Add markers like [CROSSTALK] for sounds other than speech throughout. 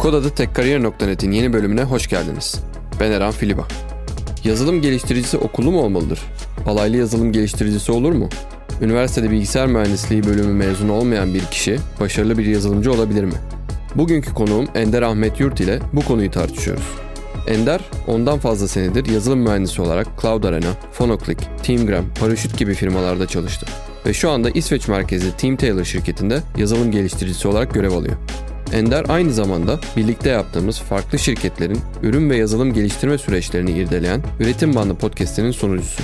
Kodadı Tekkariyer.net'in yeni bölümüne hoş geldiniz. Ben Eren Filiba. Yazılım geliştiricisi okulu mu olmalıdır? Alaylı yazılım geliştiricisi olur mu? Üniversitede bilgisayar mühendisliği bölümü mezunu olmayan bir kişi başarılı bir yazılımcı olabilir mi? Bugünkü konuğum Ender Ahmet Yurt ile bu konuyu tartışıyoruz. Ender, ondan fazla senedir yazılım mühendisi olarak Cloud Arena, Phonoclick, Teamgram, Paraşüt gibi firmalarda çalıştı. Ve şu anda İsveç merkezli Team Taylor şirketinde yazılım geliştiricisi olarak görev alıyor. Ender aynı zamanda birlikte yaptığımız farklı şirketlerin ürün ve yazılım geliştirme süreçlerini irdeleyen Üretim Bandı podcast'inin sunucusu.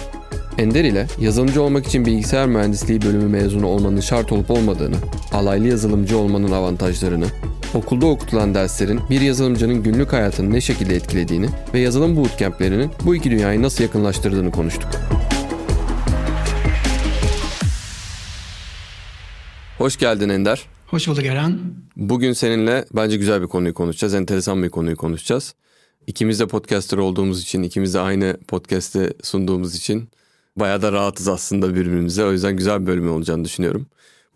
Ender ile yazılımcı olmak için bilgisayar mühendisliği bölümü mezunu olmanın şart olup olmadığını, alaylı yazılımcı olmanın avantajlarını, okulda okutulan derslerin bir yazılımcının günlük hayatını ne şekilde etkilediğini ve yazılım bootcamp'lerinin bu iki dünyayı nasıl yakınlaştırdığını konuştuk. Hoş geldin Ender. Hoş bulduk Eren. Bugün seninle bence güzel bir konuyu konuşacağız. Enteresan bir konuyu konuşacağız. İkimiz de podcaster olduğumuz için, ikimiz de aynı podcast'i sunduğumuz için bayağı da rahatız aslında birbirimize. O yüzden güzel bir bölüm olacağını düşünüyorum.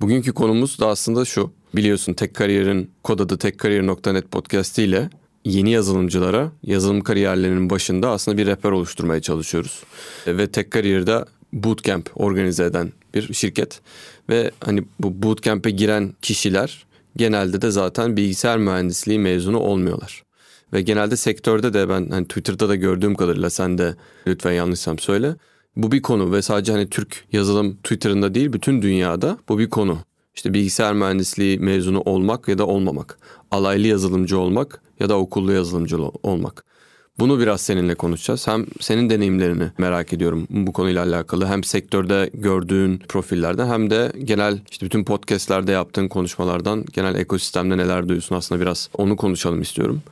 Bugünkü konumuz da aslında şu. Biliyorsun Tek Kariyer'in kod adı tekkariyer.net podcast'i ile yeni yazılımcılara yazılım kariyerlerinin başında aslında bir rehber oluşturmaya çalışıyoruz. Ve Tek Kariyer'de bootcamp organize eden bir şirket. Ve hani bu bootcamp'e giren kişiler genelde de zaten bilgisayar mühendisliği mezunu olmuyorlar. Ve genelde sektörde de ben hani Twitter'da da gördüğüm kadarıyla sen de lütfen yanlışsam söyle. Bu bir konu ve sadece hani Türk yazılım Twitter'ında değil bütün dünyada bu bir konu. İşte bilgisayar mühendisliği mezunu olmak ya da olmamak. Alaylı yazılımcı olmak ya da okullu yazılımcı olmak. Bunu biraz seninle konuşacağız. Hem senin deneyimlerini merak ediyorum bu konuyla alakalı. Hem sektörde gördüğün profillerden hem de genel işte bütün podcastlerde yaptığın konuşmalardan genel ekosistemde neler duyuyorsun aslında biraz onu konuşalım istiyorum.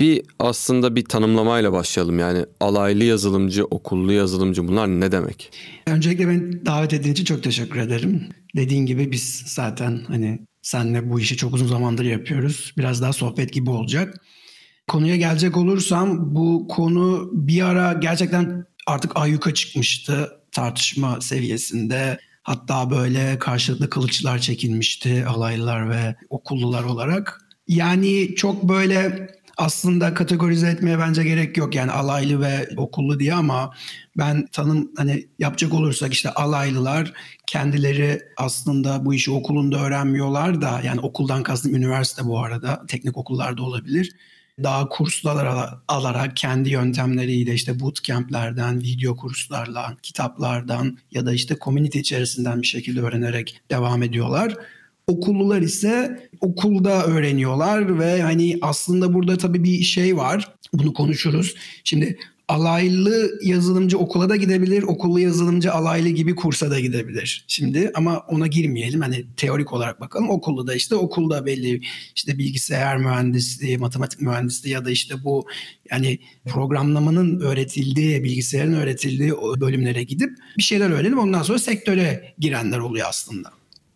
Bir aslında bir tanımlamayla başlayalım. Yani alaylı yazılımcı, okullu yazılımcı bunlar ne demek? Öncelikle beni davet ettiğin için çok teşekkür ederim. Dediğin gibi biz zaten hani senle bu işi çok uzun zamandır yapıyoruz. Biraz daha sohbet gibi olacak. Konuya gelecek olursam bu konu bir ara gerçekten artık ayyuka çıkmıştı tartışma seviyesinde. Hatta böyle karşılıklı kılıçlar çekilmişti alaylılar ve okullular olarak. Yani çok böyle aslında kategorize etmeye bence gerek yok yani alaylı ve okullu diye ama ben tanım hani yapacak olursak işte alaylılar kendileri aslında bu işi okulunda öğrenmiyorlar da yani okuldan kastım üniversite bu arada teknik okullarda olabilir daha kurslar alarak kendi yöntemleriyle işte bootcamp'lerden, video kurslarla, kitaplardan ya da işte community içerisinden bir şekilde öğrenerek devam ediyorlar. Okullular ise okulda öğreniyorlar ve hani aslında burada tabii bir şey var. Bunu konuşuruz. Şimdi alaylı yazılımcı okula da gidebilir, okullu yazılımcı alaylı gibi kursa da gidebilir. Şimdi ama ona girmeyelim. Hani teorik olarak bakalım. Okulda da işte okulda belli işte bilgisayar mühendisliği, matematik mühendisliği ya da işte bu yani programlamanın öğretildiği, bilgisayarın öğretildiği bölümlere gidip bir şeyler öğrenip ondan sonra sektöre girenler oluyor aslında.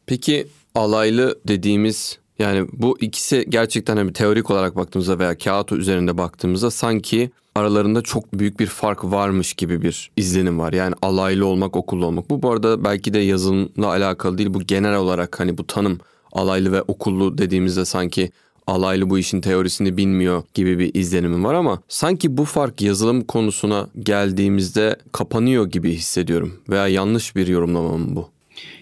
Peki alaylı dediğimiz yani bu ikisi gerçekten hani teorik olarak baktığımızda veya kağıt üzerinde baktığımızda sanki aralarında çok büyük bir fark varmış gibi bir izlenim var. Yani alaylı olmak, okullu olmak. Bu bu arada belki de yazılımla alakalı değil. Bu genel olarak hani bu tanım alaylı ve okullu dediğimizde sanki alaylı bu işin teorisini bilmiyor gibi bir izlenimim var ama sanki bu fark yazılım konusuna geldiğimizde kapanıyor gibi hissediyorum veya yanlış bir yorumlama mı bu?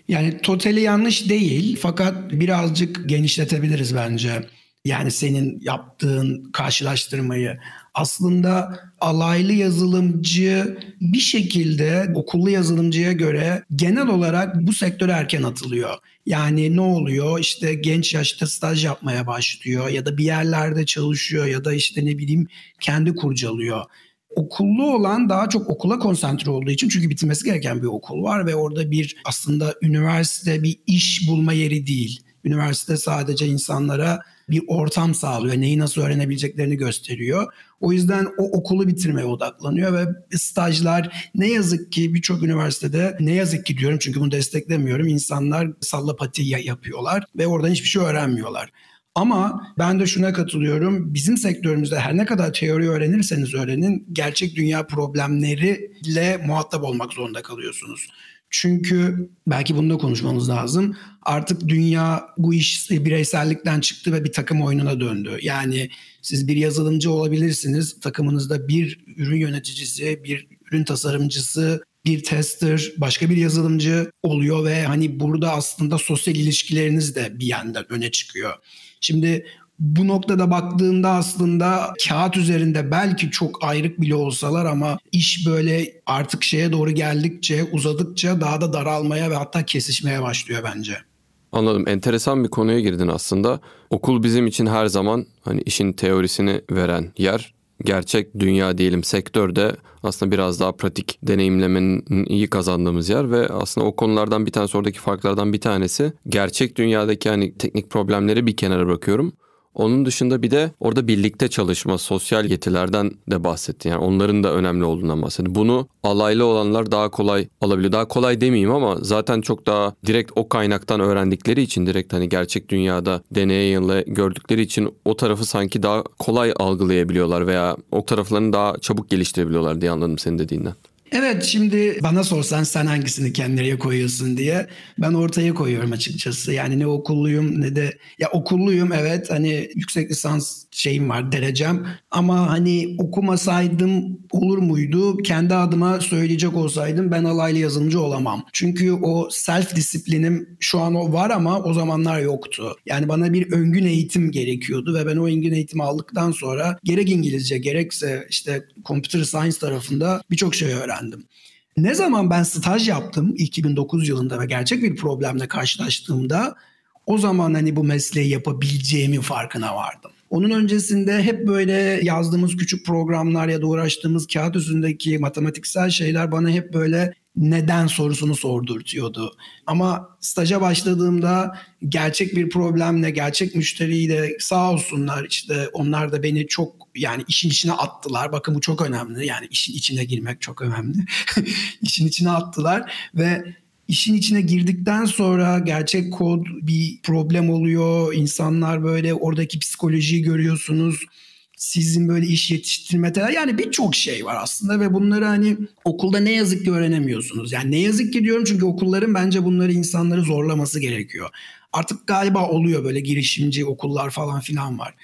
Yani totali yanlış değil fakat birazcık genişletebiliriz bence. Yani senin yaptığın karşılaştırmayı aslında alaylı yazılımcı bir şekilde okullu yazılımcıya göre genel olarak bu sektöre erken atılıyor. Yani ne oluyor? İşte genç yaşta staj yapmaya başlıyor ya da bir yerlerde çalışıyor ya da işte ne bileyim kendi kurcalıyor. Okullu olan daha çok okula konsantre olduğu için çünkü bitirmesi gereken bir okul var ve orada bir aslında üniversite bir iş bulma yeri değil. Üniversite sadece insanlara bir ortam sağlıyor. Neyi nasıl öğrenebileceklerini gösteriyor. O yüzden o okulu bitirmeye odaklanıyor ve stajlar ne yazık ki birçok üniversitede ne yazık ki diyorum çünkü bunu desteklemiyorum. İnsanlar sallapati yapıyorlar ve oradan hiçbir şey öğrenmiyorlar. Ama ben de şuna katılıyorum. Bizim sektörümüzde her ne kadar teori öğrenirseniz öğrenin gerçek dünya problemleriyle muhatap olmak zorunda kalıyorsunuz. Çünkü belki bunu da konuşmamız lazım. Artık dünya bu iş bireysellikten çıktı ve bir takım oyununa döndü. Yani siz bir yazılımcı olabilirsiniz. Takımınızda bir ürün yöneticisi, bir ürün tasarımcısı, bir tester, başka bir yazılımcı oluyor ve hani burada aslında sosyal ilişkileriniz de bir yandan öne çıkıyor. Şimdi bu noktada baktığında aslında kağıt üzerinde belki çok ayrık bile olsalar ama iş böyle artık şeye doğru geldikçe, uzadıkça daha da daralmaya ve hatta kesişmeye başlıyor bence. Anladım. Enteresan bir konuya girdin aslında. Okul bizim için her zaman hani işin teorisini veren yer. Gerçek dünya diyelim sektörde aslında biraz daha pratik deneyimlemenin iyi kazandığımız yer ve aslında o konulardan bir tanesi oradaki farklardan bir tanesi gerçek dünyadaki hani teknik problemleri bir kenara bırakıyorum. Onun dışında bir de orada birlikte çalışma, sosyal yetilerden de bahsettin. Yani onların da önemli olduğundan bahsettin. Bunu alaylı olanlar daha kolay alabiliyor. Daha kolay demeyeyim ama zaten çok daha direkt o kaynaktan öğrendikleri için direkt hani gerçek dünyada deneye yanıla gördükleri için o tarafı sanki daha kolay algılayabiliyorlar veya o taraflarını daha çabuk geliştirebiliyorlar diye anladım senin dediğinden. Evet şimdi bana sorsan sen hangisini kendine koyuyorsun diye ben ortaya koyuyorum açıkçası. Yani ne okulluyum ne de ya okulluyum evet hani yüksek lisans şeyim var derecem ama hani okumasaydım olur muydu? Kendi adıma söyleyecek olsaydım ben alaylı yazılımcı olamam. Çünkü o self disiplinim şu an o var ama o zamanlar yoktu. Yani bana bir öngün eğitim gerekiyordu ve ben o öngün eğitimi aldıktan sonra gerek İngilizce gerekse işte computer science tarafında birçok şey öğrendim. Ne zaman ben staj yaptım 2009 yılında ve gerçek bir problemle karşılaştığımda o zaman hani bu mesleği yapabileceğimi farkına vardım. Onun öncesinde hep böyle yazdığımız küçük programlar ya da uğraştığımız kağıt üstündeki matematiksel şeyler bana hep böyle neden sorusunu sordurtuyordu. Ama staja başladığımda gerçek bir problemle, gerçek müşteriyle sağ olsunlar işte onlar da beni çok yani işin içine attılar. Bakın bu çok önemli. Yani işin içine girmek çok önemli. [LAUGHS] işin içine attılar ve işin içine girdikten sonra gerçek kod bir problem oluyor. İnsanlar böyle oradaki psikolojiyi görüyorsunuz sizin böyle iş yetiştirmede yani birçok şey var aslında ve bunları hani okulda ne yazık ki öğrenemiyorsunuz. Yani ne yazık ki diyorum çünkü okulların bence bunları insanları zorlaması gerekiyor. Artık galiba oluyor böyle girişimci okullar falan filan var.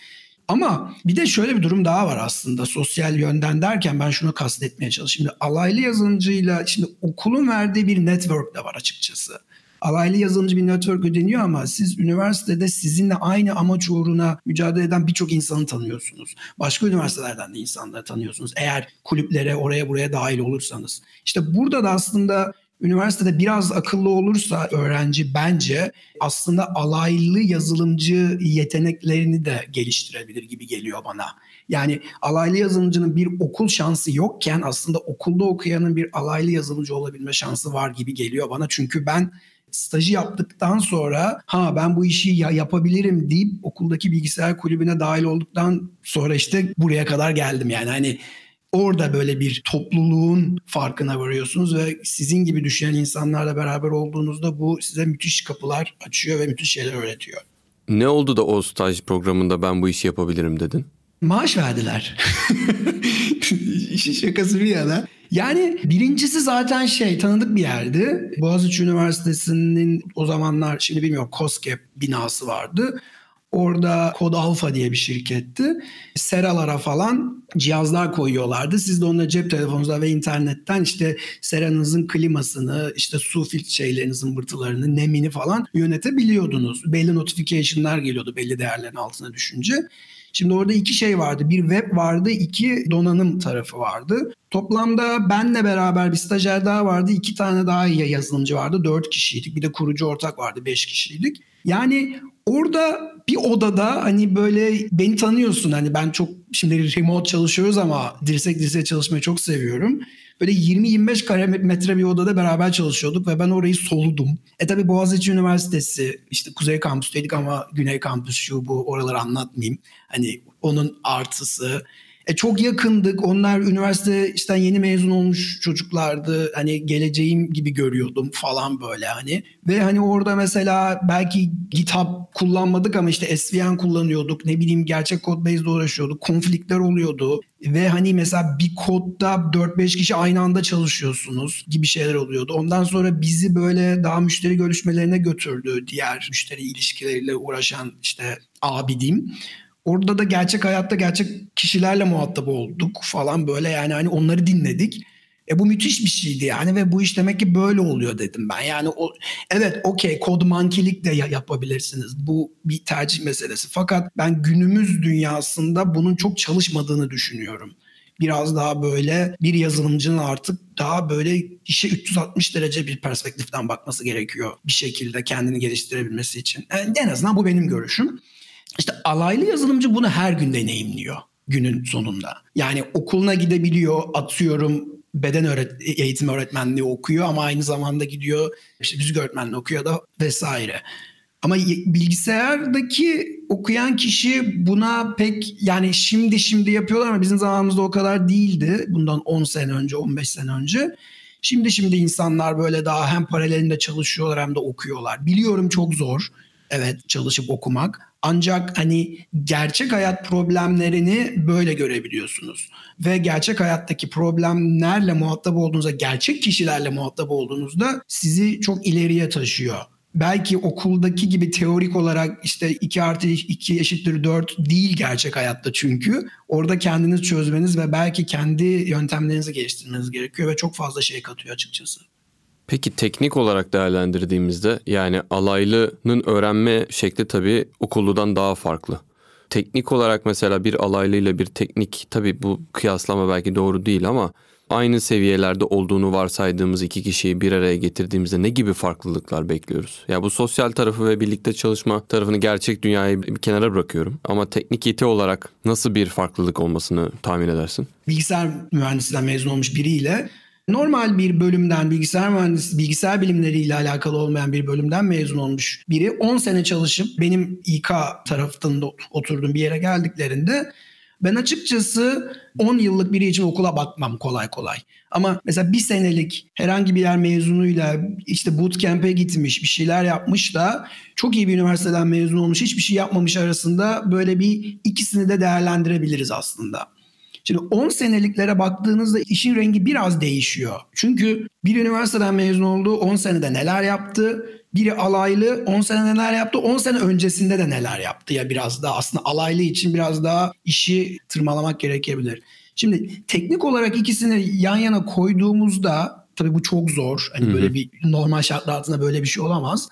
Ama bir de şöyle bir durum daha var aslında sosyal yönden derken ben şunu kastetmeye çalışıyorum. Şimdi alaylı yazılımcıyla şimdi okulun verdiği bir network de var açıkçası. Alaylı yazılımcı bir network ödeniyor ama siz üniversitede sizinle aynı amaç uğruna mücadele eden birçok insanı tanıyorsunuz. Başka üniversitelerden de insanları tanıyorsunuz. Eğer kulüplere oraya buraya dahil olursanız. İşte burada da aslında üniversitede biraz akıllı olursa öğrenci bence aslında alaylı yazılımcı yeteneklerini de geliştirebilir gibi geliyor bana. Yani alaylı yazılımcının bir okul şansı yokken aslında okulda okuyanın bir alaylı yazılımcı olabilme şansı var gibi geliyor bana. Çünkü ben stajı yaptıktan sonra ha ben bu işi ya yapabilirim deyip okuldaki bilgisayar kulübüne dahil olduktan sonra işte buraya kadar geldim yani hani orada böyle bir topluluğun farkına varıyorsunuz ve sizin gibi düşünen insanlarla beraber olduğunuzda bu size müthiş kapılar açıyor ve müthiş şeyler öğretiyor. Ne oldu da o staj programında ben bu işi yapabilirim dedin? Maaş verdiler. [LAUGHS] İşin şakası bir yana. Yani birincisi zaten şey tanıdık bir yerdi. Boğaziçi Üniversitesi'nin o zamanlar şimdi bilmiyorum COSGAP binası vardı. Orada Kod Alpha diye bir şirketti. Seralara falan cihazlar koyuyorlardı. Siz de onunla cep telefonunuzda ve internetten işte seranızın klimasını, işte su filtre şeylerinizin bırtılarını, nemini falan yönetebiliyordunuz. Belli notification'lar geliyordu belli değerlerin altına düşünce. Şimdi orada iki şey vardı. Bir web vardı, iki donanım tarafı vardı. Toplamda benle beraber bir stajyer daha vardı. iki tane daha iyi yazılımcı vardı. Dört kişiydik. Bir de kurucu ortak vardı. Beş kişiydik. Yani orada bir odada hani böyle beni tanıyorsun. Hani ben çok şimdi remote çalışıyoruz ama dirsek dirseğe çalışmayı çok seviyorum. Böyle 20-25 kare metre bir odada beraber çalışıyorduk ve ben orayı soludum. E tabi Boğaziçi Üniversitesi işte Kuzey Kampüs'teydik ama Güney Kampüs şu bu oraları anlatmayayım. Hani onun artısı E çok yakındık. Onlar üniversite işte yeni mezun olmuş çocuklardı. Hani geleceğim gibi görüyordum falan böyle hani. Ve hani orada mesela belki GitHub kullanmadık ama işte SVN kullanıyorduk. Ne bileyim gerçek kod base'de uğraşıyorduk. Konflikler oluyordu. Ve hani mesela bir kodda 4-5 kişi aynı anda çalışıyorsunuz gibi şeyler oluyordu. Ondan sonra bizi böyle daha müşteri görüşmelerine götürdü diğer müşteri ilişkileriyle uğraşan işte abi diyeyim. Orada da gerçek hayatta gerçek kişilerle muhatap olduk falan böyle yani hani onları dinledik. E bu müthiş bir şeydi yani ve bu iş demek ki böyle oluyor dedim ben. Yani o, evet okey kod mankilik de yapabilirsiniz. Bu bir tercih meselesi. Fakat ben günümüz dünyasında bunun çok çalışmadığını düşünüyorum. Biraz daha böyle bir yazılımcının artık daha böyle işe 360 derece bir perspektiften bakması gerekiyor. Bir şekilde kendini geliştirebilmesi için. Yani en azından bu benim görüşüm. İşte alaylı yazılımcı bunu her gün deneyimliyor günün sonunda. Yani okuluna gidebiliyor, atıyorum beden öğret eğitim öğretmenliği okuyor ama aynı zamanda gidiyor işte müzik öğretmenliği okuyor da vesaire. Ama bilgisayardaki okuyan kişi buna pek yani şimdi şimdi yapıyorlar ama bizim zamanımızda o kadar değildi. Bundan 10 sene önce, 15 sene önce. Şimdi şimdi insanlar böyle daha hem paralelinde çalışıyorlar hem de okuyorlar. Biliyorum çok zor. Evet çalışıp okumak. Ancak hani gerçek hayat problemlerini böyle görebiliyorsunuz. Ve gerçek hayattaki problemlerle muhatap olduğunuzda, gerçek kişilerle muhatap olduğunuzda sizi çok ileriye taşıyor belki okuldaki gibi teorik olarak işte 2 artı 2 eşittir 4 değil gerçek hayatta çünkü. Orada kendiniz çözmeniz ve belki kendi yöntemlerinizi geliştirmeniz gerekiyor ve çok fazla şey katıyor açıkçası. Peki teknik olarak değerlendirdiğimizde yani alaylının öğrenme şekli tabii okulludan daha farklı. Teknik olarak mesela bir alaylı ile bir teknik tabii bu kıyaslama belki doğru değil ama aynı seviyelerde olduğunu varsaydığımız iki kişiyi bir araya getirdiğimizde ne gibi farklılıklar bekliyoruz? Ya bu sosyal tarafı ve birlikte çalışma tarafını gerçek dünyayı bir kenara bırakıyorum. Ama teknik yeti olarak nasıl bir farklılık olmasını tahmin edersin? Bilgisayar mühendisliğinden mezun olmuş biriyle normal bir bölümden bilgisayar mühendisi, bilgisayar bilimleriyle alakalı olmayan bir bölümden mezun olmuş biri 10 sene çalışıp benim İK tarafında oturduğum bir yere geldiklerinde ben açıkçası 10 yıllık biri için okula bakmam kolay kolay. Ama mesela bir senelik herhangi bir yer mezunuyla işte bootcamp'e gitmiş bir şeyler yapmış da çok iyi bir üniversiteden mezun olmuş hiçbir şey yapmamış arasında böyle bir ikisini de değerlendirebiliriz aslında. Şimdi 10 seneliklere baktığınızda işin rengi biraz değişiyor. Çünkü bir üniversiteden mezun oldu 10 senede neler yaptı? Biri alaylı 10 sene neler yaptı 10 sene öncesinde de neler yaptı ya biraz daha aslında alaylı için biraz daha işi tırmalamak gerekebilir. Şimdi teknik olarak ikisini yan yana koyduğumuzda tabii bu çok zor. Hani böyle bir normal şartlar altında böyle bir şey olamaz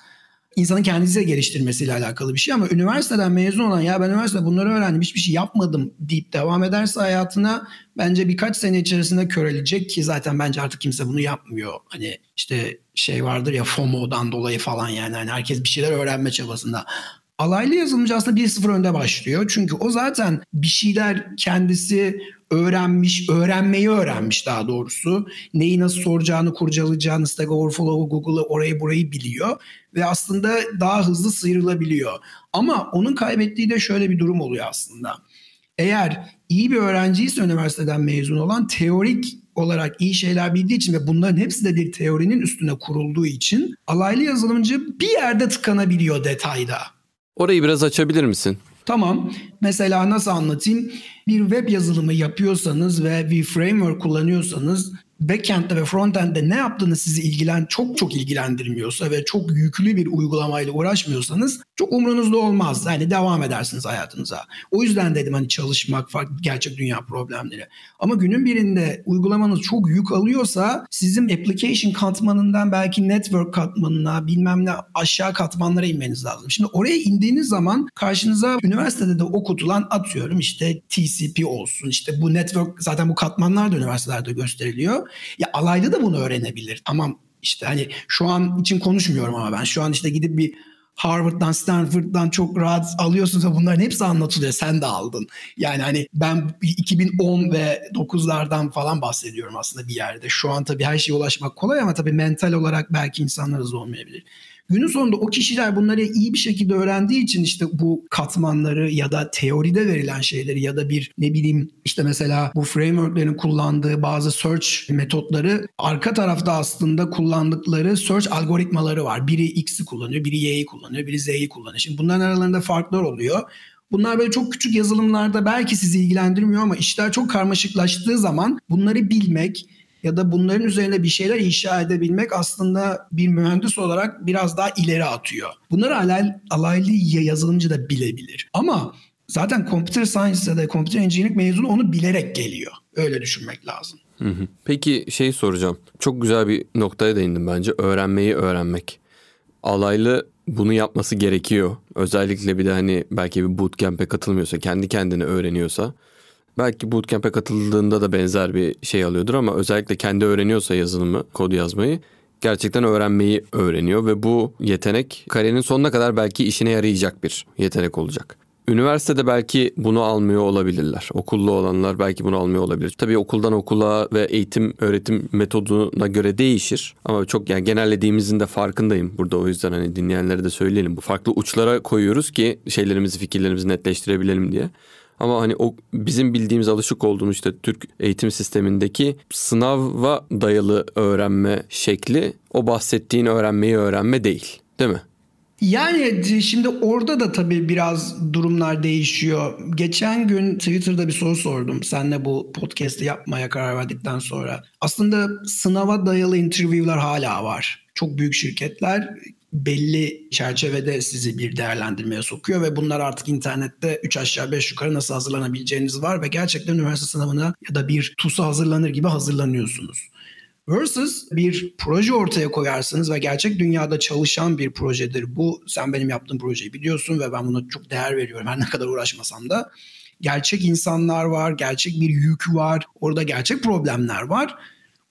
insanın kendisi geliştirmesiyle alakalı bir şey ama üniversiteden mezun olan ya ben üniversitede bunları öğrendim hiçbir şey yapmadım deyip devam ederse hayatına bence birkaç sene içerisinde körelecek ki zaten bence artık kimse bunu yapmıyor. Hani işte şey vardır ya FOMO'dan dolayı falan yani hani herkes bir şeyler öğrenme çabasında. Alaylı yazılımcı aslında 1-0 önde başlıyor. Çünkü o zaten bir şeyler kendisi öğrenmiş, öğrenmeyi öğrenmiş daha doğrusu. Neyi nasıl soracağını, kurcalayacağını, Stack Overflow'u, Google'ı orayı burayı biliyor. Ve aslında daha hızlı sıyrılabiliyor. Ama onun kaybettiği de şöyle bir durum oluyor aslında. Eğer iyi bir öğrenciyse üniversiteden mezun olan teorik olarak iyi şeyler bildiği için ve bunların hepsi de bir teorinin üstüne kurulduğu için alaylı yazılımcı bir yerde tıkanabiliyor detayda. Orayı biraz açabilir misin? Tamam. Mesela nasıl anlatayım? Bir web yazılımı yapıyorsanız ve bir framework kullanıyorsanız backend'de ve frontend'de ne yaptığını sizi ilgilen çok çok ilgilendirmiyorsa ve çok yüklü bir uygulamayla uğraşmıyorsanız çok umrunuzda olmaz. Yani devam edersiniz hayatınıza. O yüzden dedim hani çalışmak farklı gerçek dünya problemleri. Ama günün birinde uygulamanız çok yük alıyorsa sizin application katmanından belki network katmanına bilmem ne aşağı katmanlara inmeniz lazım. Şimdi oraya indiğiniz zaman karşınıza üniversitede de okutulan atıyorum işte TCP olsun işte bu network zaten bu katmanlar da üniversitelerde gösteriliyor. Ya alaylı da bunu öğrenebilir. Tamam işte hani şu an için konuşmuyorum ama ben şu an işte gidip bir Harvard'dan, Stanford'dan çok rahat alıyorsunuz bunların hepsi anlatılıyor. Sen de aldın. Yani hani ben 2010 ve 9'lardan falan bahsediyorum aslında bir yerde. Şu an tabii her şeye ulaşmak kolay ama tabii mental olarak belki insanlar hızlı olmayabilir. Günün sonunda o kişiler bunları iyi bir şekilde öğrendiği için işte bu katmanları ya da teoride verilen şeyleri ya da bir ne bileyim işte mesela bu frameworklerin kullandığı bazı search metotları arka tarafta aslında kullandıkları search algoritmaları var. Biri X'i kullanıyor, biri Y'yi kullanıyor, biri Z'yi kullanıyor. Şimdi bunların aralarında farklar oluyor. Bunlar böyle çok küçük yazılımlarda belki sizi ilgilendirmiyor ama işler çok karmaşıklaştığı zaman bunları bilmek ya da bunların üzerine bir şeyler inşa edebilmek aslında bir mühendis olarak biraz daha ileri atıyor. Bunları alay, alaylı yazılımcı da bilebilir. Ama zaten computer science ya da computer engineering mezunu onu bilerek geliyor. Öyle düşünmek lazım. Peki şey soracağım. Çok güzel bir noktaya değindim bence. Öğrenmeyi öğrenmek. Alaylı bunu yapması gerekiyor. Özellikle bir de hani belki bir bootcamp'e katılmıyorsa, kendi kendine öğreniyorsa. Belki bootcamp'e katıldığında da benzer bir şey alıyordur ama özellikle kendi öğreniyorsa yazılımı, kod yazmayı gerçekten öğrenmeyi öğreniyor ve bu yetenek kariyerin sonuna kadar belki işine yarayacak bir yetenek olacak. Üniversitede belki bunu almıyor olabilirler. Okullu olanlar belki bunu almıyor olabilir. Tabii okuldan okula ve eğitim öğretim metoduna göre değişir. Ama çok yani genellediğimizin de farkındayım. Burada o yüzden hani dinleyenlere de söyleyelim. Bu farklı uçlara koyuyoruz ki şeylerimizi, fikirlerimizi netleştirebilelim diye. Ama hani o bizim bildiğimiz alışık olduğumuz işte Türk eğitim sistemindeki sınava dayalı öğrenme şekli o bahsettiğin öğrenmeyi öğrenme değil. Değil mi? Yani şimdi orada da tabii biraz durumlar değişiyor. Geçen gün Twitter'da bir soru sordum. Senle bu podcast'i yapmaya karar verdikten sonra. Aslında sınava dayalı interview'lar hala var. Çok büyük şirketler belli çerçevede sizi bir değerlendirmeye sokuyor ve bunlar artık internette 3 aşağı 5 yukarı nasıl hazırlanabileceğiniz var ve gerçekten üniversite sınavına ya da bir TUS'a hazırlanır gibi hazırlanıyorsunuz. Versus bir proje ortaya koyarsınız ve gerçek dünyada çalışan bir projedir. Bu sen benim yaptığım projeyi biliyorsun ve ben buna çok değer veriyorum her ne kadar uğraşmasam da. Gerçek insanlar var, gerçek bir yük var, orada gerçek problemler var.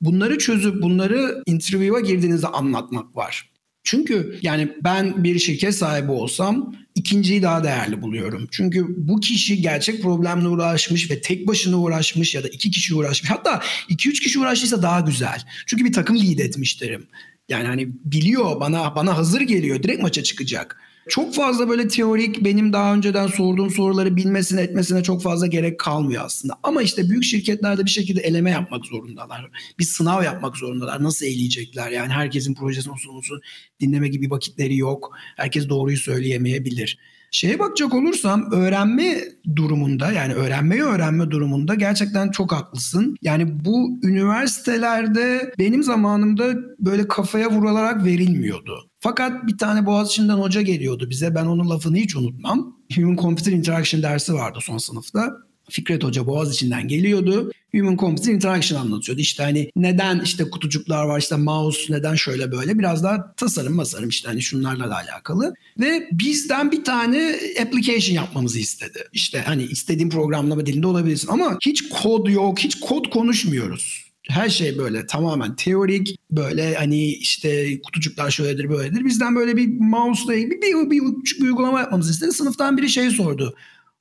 Bunları çözüp bunları interview'a girdiğinizde anlatmak var. Çünkü yani ben bir şirket sahibi olsam ikinciyi daha değerli buluyorum. Çünkü bu kişi gerçek problemle uğraşmış ve tek başına uğraşmış ya da iki kişi uğraşmış. Hatta iki üç kişi uğraştıysa daha güzel. Çünkü bir takım lead etmiş derim. Yani hani biliyor bana bana hazır geliyor direkt maça çıkacak. Çok fazla böyle teorik benim daha önceden sorduğum soruları bilmesine etmesine çok fazla gerek kalmıyor aslında. Ama işte büyük şirketlerde bir şekilde eleme yapmak zorundalar. Bir sınav yapmak zorundalar. Nasıl eğleyecekler? Yani herkesin projesini olsun olsun dinleme gibi vakitleri yok. Herkes doğruyu söyleyemeyebilir. Şeye bakacak olursam öğrenme durumunda yani öğrenmeyi öğrenme durumunda gerçekten çok haklısın. Yani bu üniversitelerde benim zamanımda böyle kafaya vurularak verilmiyordu. Fakat bir tane Boğaziçi'nden hoca geliyordu bize. Ben onun lafını hiç unutmam. [LAUGHS] Human Computer Interaction dersi vardı son sınıfta. Fikret Hoca Boğaziçi'nden geliyordu. Human Computer Interaction anlatıyordu. İşte hani neden işte kutucuklar var işte mouse neden şöyle böyle biraz daha tasarım masarım işte hani şunlarla da alakalı. Ve bizden bir tane application yapmamızı istedi. İşte hani istediğin programlama dilinde olabilirsin ama hiç kod yok hiç kod konuşmuyoruz. Her şey böyle tamamen teorik böyle hani işte kutucuklar şöyledir böyledir. Bizden böyle bir mouse'la bir, bir, bir, küçük bir uygulama yapmamızı istedi. Sınıftan biri şey sordu.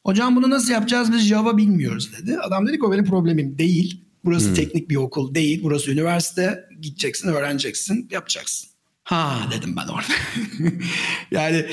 Hocam bunu nasıl yapacağız biz Java bilmiyoruz dedi. Adam dedi ki o benim problemim değil. Burası hmm. teknik bir okul değil. Burası üniversite. Gideceksin, öğreneceksin, yapacaksın. Ha dedim ben orada. [LAUGHS] yani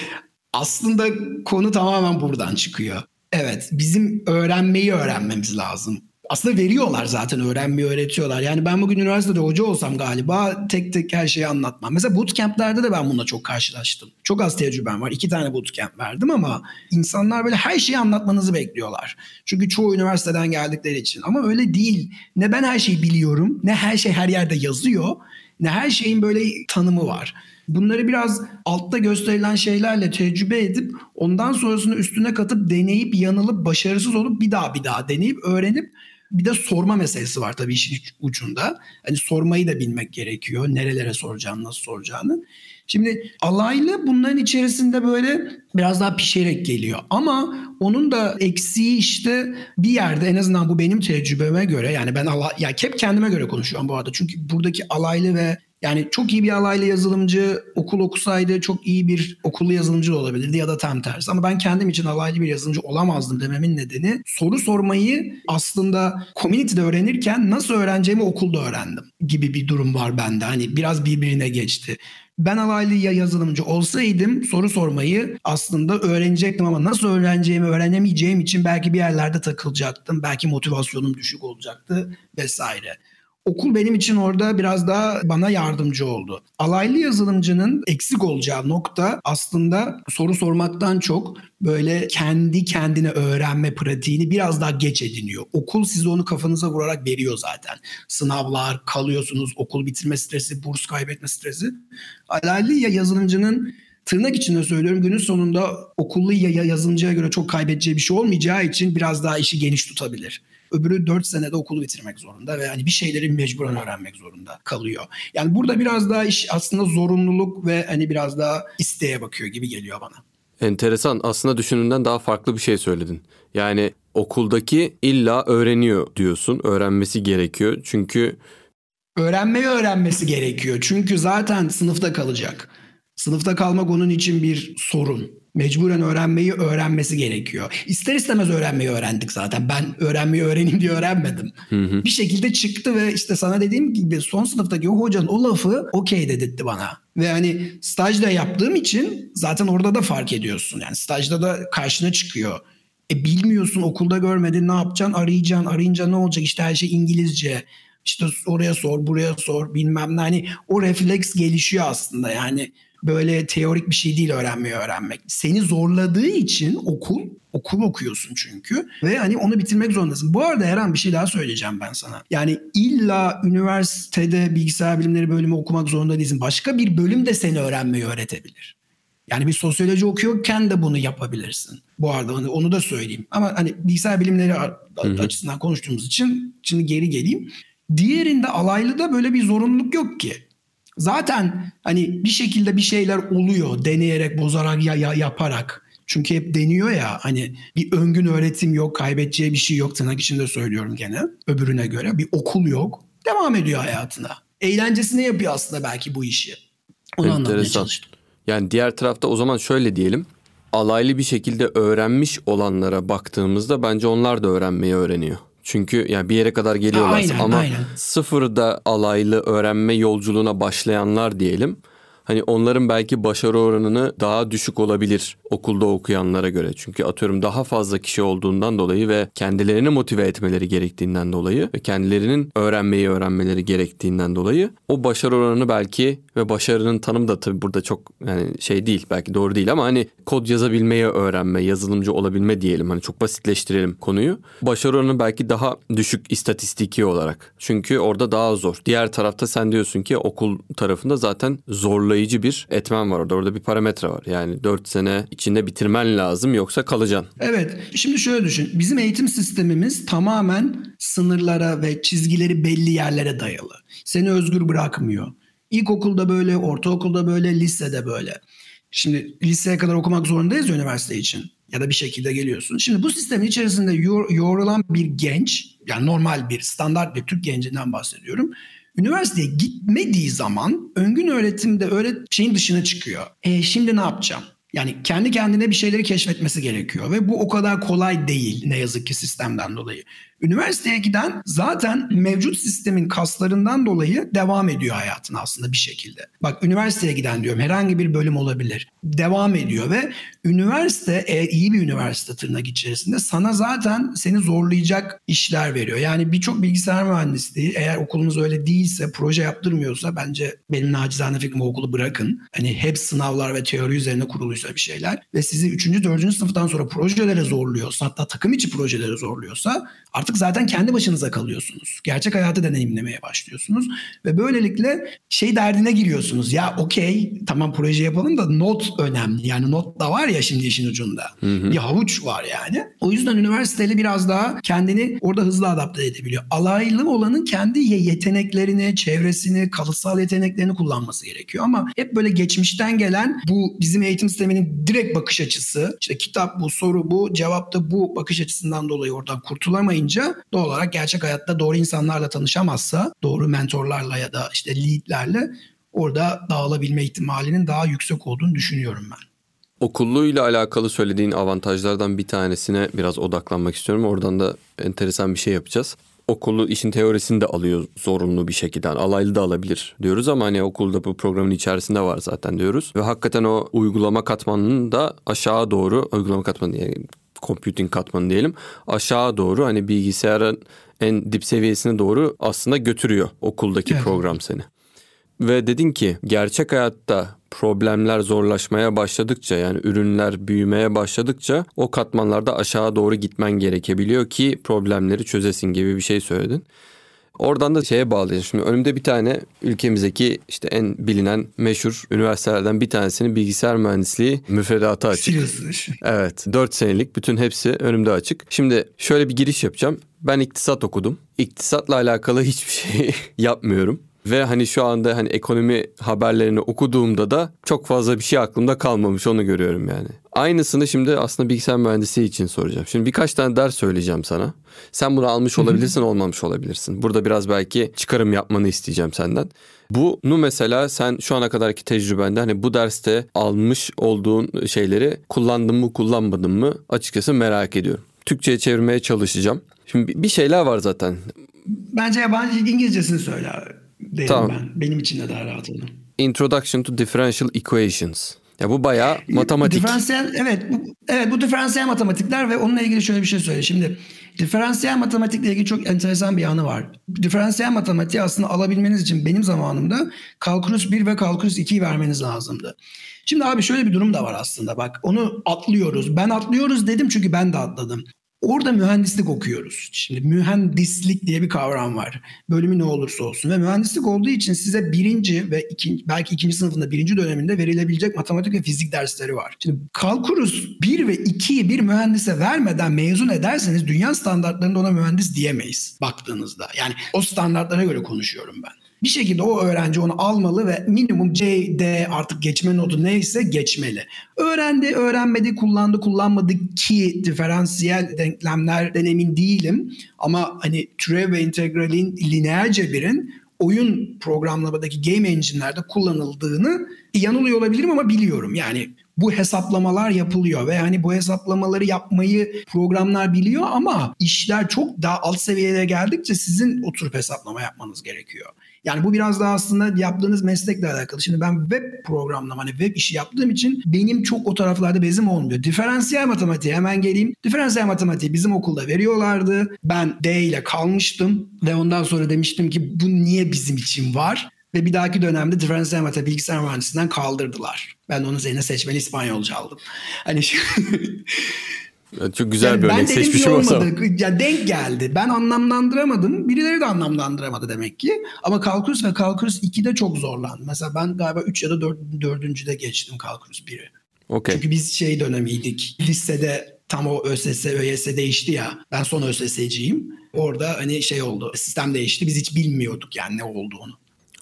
aslında konu tamamen buradan çıkıyor. Evet, bizim öğrenmeyi öğrenmemiz lazım aslında veriyorlar zaten öğrenmeyi öğretiyorlar. Yani ben bugün üniversitede hoca olsam galiba tek tek her şeyi anlatmam. Mesela bootcamp'lerde de ben bununla çok karşılaştım. Çok az tecrübem var. İki tane bootcamp verdim ama insanlar böyle her şeyi anlatmanızı bekliyorlar. Çünkü çoğu üniversiteden geldikleri için. Ama öyle değil. Ne ben her şeyi biliyorum ne her şey her yerde yazıyor ne her şeyin böyle tanımı var. Bunları biraz altta gösterilen şeylerle tecrübe edip ondan sonrasını üstüne katıp deneyip yanılıp başarısız olup bir daha bir daha deneyip öğrenip bir de sorma meselesi var tabii işin ucunda. Hani sormayı da bilmek gerekiyor. Nerelere soracağını, nasıl soracağını. Şimdi alaylı bunların içerisinde böyle biraz daha pişerek geliyor. Ama onun da eksiği işte bir yerde en azından bu benim tecrübeme göre yani ben alay, ya hep kendime göre konuşuyorum bu arada. Çünkü buradaki alaylı ve Yani çok iyi bir alaylı yazılımcı okul okusaydı çok iyi bir okullu yazılımcı da olabilirdi ya da tam tersi. Ama ben kendim için alaylı bir yazılımcı olamazdım dememin nedeni soru sormayı aslında community'de öğrenirken nasıl öğreneceğimi okulda öğrendim gibi bir durum var bende. Hani biraz birbirine geçti. Ben alaylı ya yazılımcı olsaydım soru sormayı aslında öğrenecektim ama nasıl öğreneceğimi öğrenemeyeceğim için belki bir yerlerde takılacaktım. Belki motivasyonum düşük olacaktı vesaire. Okul benim için orada biraz daha bana yardımcı oldu. Alaylı yazılımcının eksik olacağı nokta aslında soru sormaktan çok böyle kendi kendine öğrenme pratiğini biraz daha geç ediniyor. Okul size onu kafanıza vurarak veriyor zaten. Sınavlar, kalıyorsunuz, okul bitirme stresi, burs kaybetme stresi. Alaylı ya yazılımcının tırnak içinde söylüyorum günün sonunda okullu ya yazılımcıya göre çok kaybedeceği bir şey olmayacağı için biraz daha işi geniş tutabilir. Öbürü 4 senede okulu bitirmek zorunda ve hani bir şeyleri mecburen öğrenmek zorunda kalıyor. Yani burada biraz daha iş aslında zorunluluk ve hani biraz daha isteğe bakıyor gibi geliyor bana. Enteresan. Aslında düşündüğünden daha farklı bir şey söyledin. Yani okuldaki illa öğreniyor diyorsun. Öğrenmesi gerekiyor. Çünkü öğrenmeyi öğrenmesi gerekiyor. Çünkü zaten sınıfta kalacak. Sınıfta kalmak onun için bir sorun. Mecburen öğrenmeyi öğrenmesi gerekiyor. İster istemez öğrenmeyi öğrendik zaten. Ben öğrenmeyi öğreneyim diye öğrenmedim. Hı hı. Bir şekilde çıktı ve işte sana dediğim gibi son sınıftaki o hocanın o lafı okey dedirtti bana. Ve hani stajda yaptığım için zaten orada da fark ediyorsun. Yani stajda da karşına çıkıyor. E bilmiyorsun okulda görmedin ne yapacaksın arayacaksın arayınca ne olacak işte her şey İngilizce. İşte oraya sor buraya sor bilmem ne hani o refleks gelişiyor aslında yani böyle teorik bir şey değil öğrenmeyi öğrenmek. Seni zorladığı için okul, okul okuyorsun çünkü ve hani onu bitirmek zorundasın. Bu arada Eren bir şey daha söyleyeceğim ben sana. Yani illa üniversitede bilgisayar bilimleri bölümü okumak zorunda değilsin. Başka bir bölüm de seni öğrenmeyi öğretebilir. Yani bir sosyoloji okuyorken de bunu yapabilirsin. Bu arada hani onu da söyleyeyim. Ama hani bilgisayar bilimleri Hı-hı. açısından konuştuğumuz için şimdi geri geleyim. Diğerinde alaylıda böyle bir zorunluluk yok ki. Zaten hani bir şekilde bir şeyler oluyor deneyerek, bozarak ya, ya yaparak. Çünkü hep deniyor ya hani bir öngün öğretim yok, kaybedeceği bir şey yok tırnak içinde söylüyorum gene öbürüne göre. Bir okul yok. Devam ediyor hayatına. Eğlencesine yapıyor aslında belki bu işi. Onu Enteresan. anlatmaya çalıştım. Yani diğer tarafta o zaman şöyle diyelim. Alaylı bir şekilde öğrenmiş olanlara baktığımızda bence onlar da öğrenmeyi öğreniyor. Çünkü yani bir yere kadar geliyorlar aynen, ama aynen. sıfırda alaylı öğrenme yolculuğuna başlayanlar diyelim hani onların belki başarı oranını daha düşük olabilir okulda okuyanlara göre. Çünkü atıyorum daha fazla kişi olduğundan dolayı ve kendilerini motive etmeleri gerektiğinden dolayı ve kendilerinin öğrenmeyi öğrenmeleri gerektiğinden dolayı o başarı oranı belki ve başarının tanımı da tabii burada çok yani şey değil belki doğru değil ama hani kod yazabilmeyi öğrenme, yazılımcı olabilme diyelim hani çok basitleştirelim konuyu. Başarı oranı belki daha düşük istatistiki olarak. Çünkü orada daha zor. Diğer tarafta sen diyorsun ki okul tarafında zaten zorlayıcı zorlayıcı bir etmen var orada. Orada bir parametre var. Yani 4 sene içinde bitirmen lazım yoksa kalacaksın. Evet. Şimdi şöyle düşün. Bizim eğitim sistemimiz tamamen sınırlara ve çizgileri belli yerlere dayalı. Seni özgür bırakmıyor. İlkokulda böyle, ortaokulda böyle, lisede böyle. Şimdi liseye kadar okumak zorundayız üniversite için. Ya da bir şekilde geliyorsun. Şimdi bu sistemin içerisinde yoğrulan bir genç, yani normal bir, standart bir Türk gencinden bahsediyorum Üniversiteye gitmediği zaman öngün öğretimde öğret şeyin dışına çıkıyor. E şimdi ne yapacağım? Yani kendi kendine bir şeyleri keşfetmesi gerekiyor ve bu o kadar kolay değil ne yazık ki sistemden dolayı. Üniversiteye giden zaten mevcut sistemin kaslarından dolayı devam ediyor hayatına aslında bir şekilde. Bak üniversiteye giden diyorum herhangi bir bölüm olabilir. Devam ediyor ve üniversite eğer iyi bir üniversite tırnak içerisinde sana zaten seni zorlayacak işler veriyor. Yani birçok bilgisayar mühendisliği eğer okulunuz öyle değilse proje yaptırmıyorsa bence benim nacizane fikrim okulu bırakın. Hani hep sınavlar ve teori üzerine kuruluysa bir şeyler ve sizi 3. 4. sınıftan sonra projelere zorluyorsa hatta takım içi projelere zorluyorsa artık artık zaten kendi başınıza kalıyorsunuz. Gerçek hayatı deneyimlemeye başlıyorsunuz ve böylelikle şey derdine giriyorsunuz. Ya okey tamam proje yapalım da not önemli. Yani not da var ya şimdi işin ucunda. Hı hı. Bir havuç var yani. O yüzden üniversiteli biraz daha kendini orada hızlı adapte edebiliyor. Alaylı olanın kendi yeteneklerini, çevresini, kalıtsal yeteneklerini kullanması gerekiyor. Ama hep böyle geçmişten gelen bu bizim eğitim sisteminin direkt bakış açısı. işte kitap bu, soru bu, cevap da bu bakış açısından dolayı oradan kurtulamayınca olunca doğal olarak gerçek hayatta doğru insanlarla tanışamazsa, doğru mentorlarla ya da işte leadlerle orada dağılabilme ihtimalinin daha yüksek olduğunu düşünüyorum ben. Okulluğuyla alakalı söylediğin avantajlardan bir tanesine biraz odaklanmak istiyorum. Oradan da enteresan bir şey yapacağız. Okullu işin teorisini de alıyor zorunlu bir şekilde. Alaylı da alabilir diyoruz ama hani okulda bu programın içerisinde var zaten diyoruz. Ve hakikaten o uygulama katmanının da aşağı doğru uygulama katmanı yani computing katmanı diyelim aşağı doğru hani bilgisayarın en dip seviyesine doğru aslında götürüyor okuldaki evet. program seni. Ve dedin ki gerçek hayatta problemler zorlaşmaya başladıkça yani ürünler büyümeye başladıkça o katmanlarda aşağı doğru gitmen gerekebiliyor ki problemleri çözesin gibi bir şey söyledin. Oradan da şeye bağlayacağım. Şimdi önümde bir tane ülkemizdeki işte en bilinen meşhur üniversitelerden bir tanesinin bilgisayar mühendisliği müfredatı açık. Evet. Dört senelik bütün hepsi önümde açık. Şimdi şöyle bir giriş yapacağım. Ben iktisat okudum. İktisatla alakalı hiçbir şey [LAUGHS] yapmıyorum. Ve hani şu anda hani ekonomi haberlerini okuduğumda da çok fazla bir şey aklımda kalmamış onu görüyorum yani. Aynısını şimdi aslında bilgisayar mühendisliği için soracağım. Şimdi birkaç tane ders söyleyeceğim sana. Sen bunu almış olabilirsin, olmamış olabilirsin. Burada biraz belki çıkarım yapmanı isteyeceğim senden. Bunu mesela sen şu ana kadarki tecrübende hani bu derste almış olduğun şeyleri kullandın mı kullanmadın mı açıkçası merak ediyorum. Türkçe'ye çevirmeye çalışacağım. Şimdi bir şeyler var zaten. Bence yabancı İngilizcesini söyle derim tamam. ben. Benim için de daha rahat olur. Introduction to Differential Equations. Ya bu bayağı matematik. Diferansiyel evet bu, evet bu diferansiyel matematikler ve onunla ilgili şöyle bir şey söyle. Şimdi diferansiyel matematikle ilgili çok enteresan bir yanı var. Diferansiyel matematiği aslında alabilmeniz için benim zamanımda kalkulus 1 ve kalkulus 2'yi vermeniz lazımdı. Şimdi abi şöyle bir durum da var aslında bak onu atlıyoruz. Ben atlıyoruz dedim çünkü ben de atladım. Orada mühendislik okuyoruz. Şimdi mühendislik diye bir kavram var. Bölümü ne olursa olsun ve mühendislik olduğu için size birinci ve ikinci, belki ikinci sınıfında birinci döneminde verilebilecek matematik ve fizik dersleri var. Şimdi kalkulus 1 ve 2'yi bir mühendise vermeden mezun ederseniz dünya standartlarında ona mühendis diyemeyiz baktığınızda. Yani o standartlara göre konuşuyorum ben. Bir şekilde o öğrenci onu almalı ve minimum C, artık geçme notu neyse geçmeli. Öğrendi, öğrenmedi, kullandı, kullanmadı ki diferansiyel denklemlerden emin değilim. Ama hani türev ve integralin lineer cebirin oyun programlamadaki game engine'lerde kullanıldığını yanılıyor olabilirim ama biliyorum. Yani bu hesaplamalar yapılıyor ve yani bu hesaplamaları yapmayı programlar biliyor ama işler çok daha alt seviyeye geldikçe sizin oturup hesaplama yapmanız gerekiyor. Yani bu biraz daha aslında yaptığınız meslekle alakalı. Şimdi ben web programlama, hani web işi yaptığım için benim çok o taraflarda bezim olmuyor. Diferansiyel matematiğe hemen geleyim. Diferansiyel matematiği bizim okulda veriyorlardı. Ben D ile kalmıştım ve ondan sonra demiştim ki bu niye bizim için var? Ve bir dahaki dönemde diferansiyel matematik bilgisayar mühendisinden kaldırdılar. Ben onun üzerine seçmeli İspanyolca aldım. Hani [LAUGHS] Çok güzel yani bir örnek seçmişim o zaman. Ya denk geldi. Ben anlamlandıramadım. Birileri de anlamlandıramadı demek ki. Ama kalkulus ve kalkulus 2'de çok zorlandı. Mesela ben galiba 3 ya da 4. 4. geçtim kalkulus 1'i. Okay. Çünkü biz şey dönemiydik. Lisede tam o ÖSS, ÖYS değişti ya. Ben son ÖSS'ciyim. Orada hani şey oldu. Sistem değişti. Biz hiç bilmiyorduk yani ne olduğunu.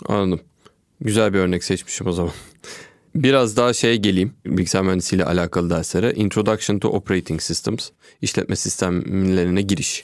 Anladım. Güzel bir örnek seçmişim o zaman. Biraz daha şey geleyim bilgisayar mühendisliğiyle alakalı derslere. Introduction to Operating Systems, işletme sistemlerine giriş.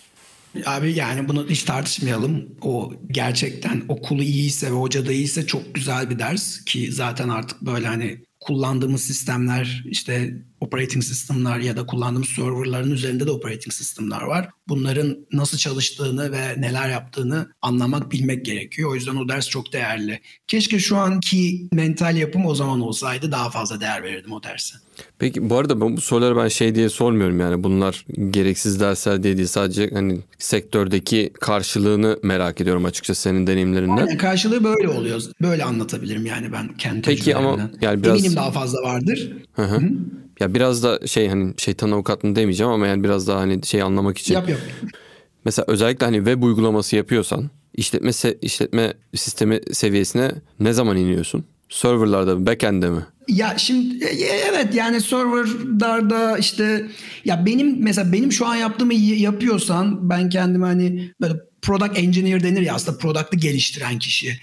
Abi yani bunu hiç tartışmayalım. O gerçekten okulu iyiyse ve hoca da iyiyse çok güzel bir ders ki zaten artık böyle hani kullandığımız sistemler işte operating sistemler ya da kullandığımız serverların üzerinde de operating sistemler var. Bunların nasıl çalıştığını ve neler yaptığını anlamak, bilmek gerekiyor. O yüzden o ders çok değerli. Keşke şu anki mental yapım o zaman olsaydı daha fazla değer verirdim o derse. Peki bu arada bu soruları ben şey diye sormuyorum yani bunlar gereksiz dersler diye değil sadece hani sektördeki karşılığını merak ediyorum açıkçası senin deneyimlerinden. Aynen karşılığı böyle oluyor. Böyle anlatabilirim yani ben kendi Peki ama yani biraz... Eminim daha fazla vardır. Hı hı. hı. Ya biraz da şey hani şeytan avukatlığını demeyeceğim ama yani biraz daha hani şey anlamak için. Yap yap. Mesela özellikle hani web uygulaması yapıyorsan işletme se- işletme sistemi seviyesine ne zaman iniyorsun? Serverlarda mı, backend'de mi? Ya şimdi e, e, evet yani serverlarda işte ya benim mesela benim şu an yaptığımı yapıyorsan ben kendime hani böyle product engineer denir ya aslında product'ı geliştiren kişi.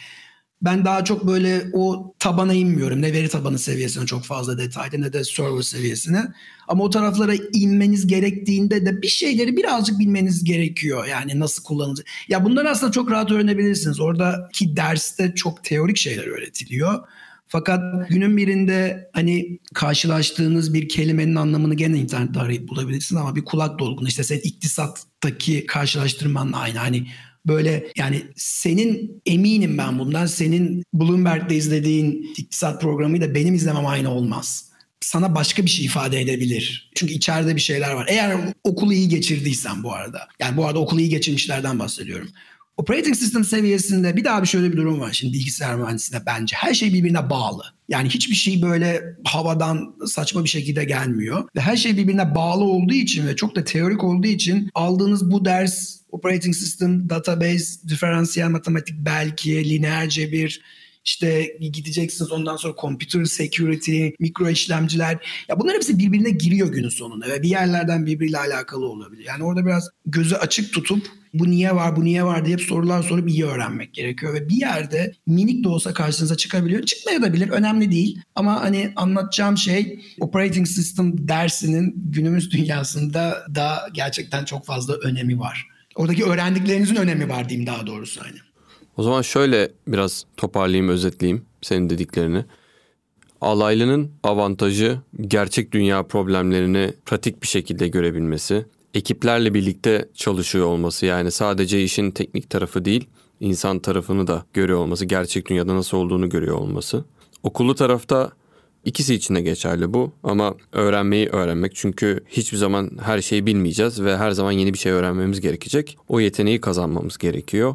Ben daha çok böyle o tabana inmiyorum. Ne veri tabanı seviyesine çok fazla detayda ne de server seviyesine. Ama o taraflara inmeniz gerektiğinde de bir şeyleri birazcık bilmeniz gerekiyor. Yani nasıl kullanılacak. Ya bunları aslında çok rahat öğrenebilirsiniz. Oradaki derste çok teorik şeyler öğretiliyor. Fakat günün birinde hani karşılaştığınız bir kelimenin anlamını gene internette arayıp bulabilirsiniz ama bir kulak dolgun işte sen iktisattaki karşılaştırmanla aynı. Hani böyle yani senin eminim ben bundan senin Bloomberg'de izlediğin iktisat programıyla benim izlemem aynı olmaz. Sana başka bir şey ifade edebilir. Çünkü içeride bir şeyler var. Eğer okulu iyi geçirdiysen bu arada. Yani bu arada okulu iyi geçirmişlerden bahsediyorum. Operating system seviyesinde bir daha bir şöyle bir durum var şimdi bilgisayar mühendisliğinde bence. Her şey birbirine bağlı. Yani hiçbir şey böyle havadan saçma bir şekilde gelmiyor. Ve her şey birbirine bağlı olduğu için ve çok da teorik olduğu için aldığınız bu ders operating system, database, diferansiyel matematik belki, lineer cebir, işte gideceksiniz ondan sonra computer security, mikro işlemciler. Ya bunlar hepsi birbirine giriyor günün sonunda ve bir yerlerden birbiriyle alakalı olabilir. Yani orada biraz gözü açık tutup bu niye var, bu niye var diye hep sorular sorup iyi öğrenmek gerekiyor. Ve bir yerde minik de olsa karşınıza çıkabiliyor. Çıkmayabilir, önemli değil. Ama hani anlatacağım şey operating system dersinin günümüz dünyasında da gerçekten çok fazla önemi var. Oradaki öğrendiklerinizin önemi var diyeyim daha doğrusu hani. O zaman şöyle biraz toparlayayım, özetleyeyim senin dediklerini. Alaylının avantajı gerçek dünya problemlerini pratik bir şekilde görebilmesi, ekiplerle birlikte çalışıyor olması yani sadece işin teknik tarafı değil, insan tarafını da görüyor olması, gerçek dünyada nasıl olduğunu görüyor olması. Okullu tarafta İkisi için de geçerli bu ama öğrenmeyi öğrenmek çünkü hiçbir zaman her şeyi bilmeyeceğiz ve her zaman yeni bir şey öğrenmemiz gerekecek. O yeteneği kazanmamız gerekiyor.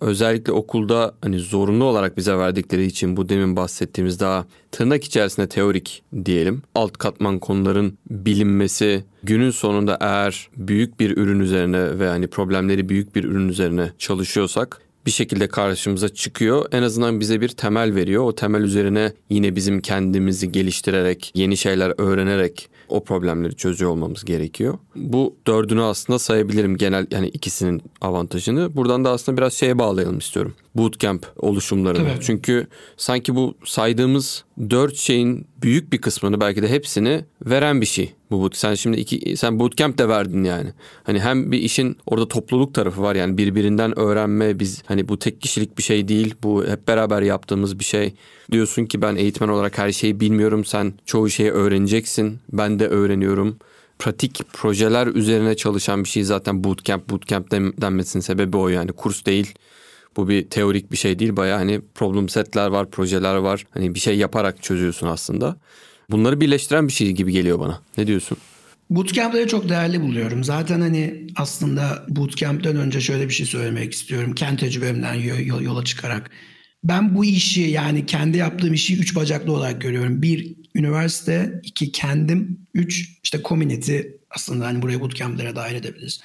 Özellikle okulda hani zorunlu olarak bize verdikleri için bu demin bahsettiğimiz daha tırnak içerisinde teorik diyelim. Alt katman konuların bilinmesi günün sonunda eğer büyük bir ürün üzerine ve hani problemleri büyük bir ürün üzerine çalışıyorsak bir şekilde karşımıza çıkıyor. En azından bize bir temel veriyor. O temel üzerine yine bizim kendimizi geliştirerek, yeni şeyler öğrenerek o problemleri çözüyor olmamız gerekiyor. Bu dördünü aslında sayabilirim genel yani ikisinin avantajını. Buradan da aslında biraz şeye bağlayalım istiyorum. Bootcamp oluşumlarını. Evet. Çünkü sanki bu saydığımız dört şeyin büyük bir kısmını belki de hepsini veren bir şey. Bu boot. Sen şimdi iki sen bootcamp de verdin yani. Hani hem bir işin orada topluluk tarafı var yani birbirinden öğrenme biz hani bu tek kişilik bir şey değil. Bu hep beraber yaptığımız bir şey. Diyorsun ki ben eğitmen olarak her şeyi bilmiyorum. Sen çoğu şeyi öğreneceksin. Ben de öğreniyorum pratik projeler üzerine çalışan bir şey zaten bootcamp bootcamp denmesinin sebebi o yani kurs değil. Bu bir teorik bir şey değil. Baya hani problem setler var, projeler var. Hani bir şey yaparak çözüyorsun aslında. Bunları birleştiren bir şey gibi geliyor bana. Ne diyorsun? Bootcamp'ları çok değerli buluyorum. Zaten hani aslında bootcamp'ten önce şöyle bir şey söylemek istiyorum. Kendi tecrübemden yola çıkarak. Ben bu işi yani kendi yaptığım işi üç bacaklı olarak görüyorum. Bir, üniversite. iki kendim. Üç, işte community. Aslında hani buraya bootcamp'lere dahil edebiliriz.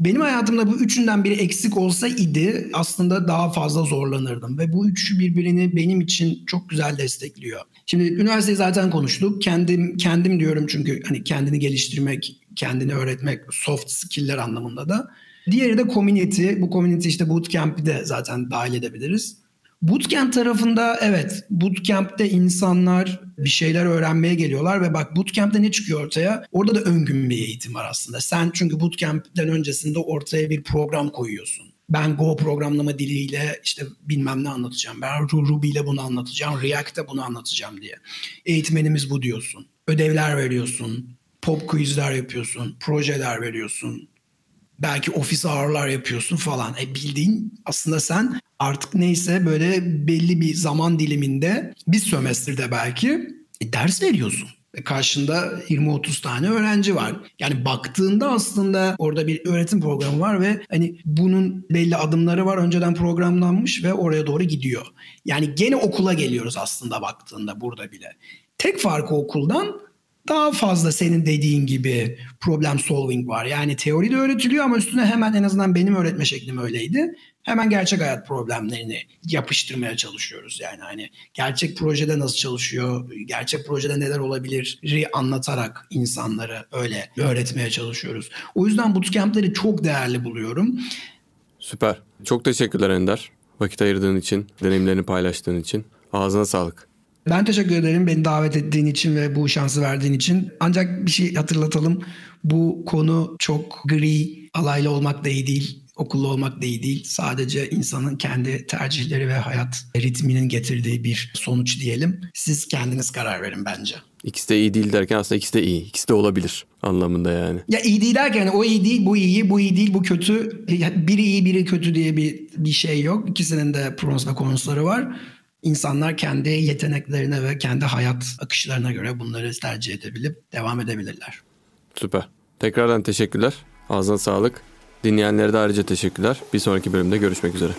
Benim hayatımda bu üçünden biri eksik olsa idi aslında daha fazla zorlanırdım. Ve bu üçü birbirini benim için çok güzel destekliyor. Şimdi üniversiteyi zaten konuştuk. Kendim kendim diyorum çünkü hani kendini geliştirmek, kendini öğretmek, soft skill'ler anlamında da. Diğeri de community. Bu community işte bootcamp'i de zaten dahil edebiliriz. Bootcamp tarafında evet bootcamp'te insanlar bir şeyler öğrenmeye geliyorlar ve bak bootcamp'te ne çıkıyor ortaya? Orada da ön gün bir eğitim var aslında. Sen çünkü bootcamp'ten öncesinde ortaya bir program koyuyorsun. Ben Go programlama diliyle işte bilmem ne anlatacağım. Ben Ruby ile bunu anlatacağım. React'te bunu anlatacağım diye. Eğitmenimiz bu diyorsun. Ödevler veriyorsun. Pop quizler yapıyorsun. Projeler veriyorsun belki ofis ağırlar yapıyorsun falan. E bildiğin aslında sen artık neyse böyle belli bir zaman diliminde bir sömestrde belki e, ders veriyorsun. E karşında 20-30 tane öğrenci var. Yani baktığında aslında orada bir öğretim programı var ve hani bunun belli adımları var. Önceden programlanmış ve oraya doğru gidiyor. Yani gene okula geliyoruz aslında baktığında burada bile. Tek farkı okuldan daha fazla senin dediğin gibi problem solving var. Yani teori de öğretiliyor ama üstüne hemen en azından benim öğretme şeklim öyleydi. Hemen gerçek hayat problemlerini yapıştırmaya çalışıyoruz. Yani hani gerçek projede nasıl çalışıyor, gerçek projede neler olabilir anlatarak insanları öyle öğretmeye çalışıyoruz. O yüzden bootcamp'leri çok değerli buluyorum. Süper. Çok teşekkürler Ender. Vakit ayırdığın için, deneyimlerini paylaştığın için. Ağzına sağlık. Ben teşekkür ederim beni davet ettiğin için ve bu şansı verdiğin için. Ancak bir şey hatırlatalım. Bu konu çok gri, alaylı olmak da iyi değil, okullu olmak da iyi değil. Sadece insanın kendi tercihleri ve hayat ritminin getirdiği bir sonuç diyelim. Siz kendiniz karar verin bence. İkisi de iyi değil derken aslında ikisi de iyi. İkisi de olabilir anlamında yani. Ya iyi değil derken o iyi değil, bu iyi, bu iyi değil, bu kötü. Biri iyi, biri kötü diye bir bir şey yok. İkisinin de pros ve konusları var. İnsanlar kendi yeteneklerine ve kendi hayat akışlarına göre bunları tercih edebilip devam edebilirler. Süper. Tekrardan teşekkürler. Ağzına sağlık. Dinleyenlere de ayrıca teşekkürler. Bir sonraki bölümde görüşmek üzere.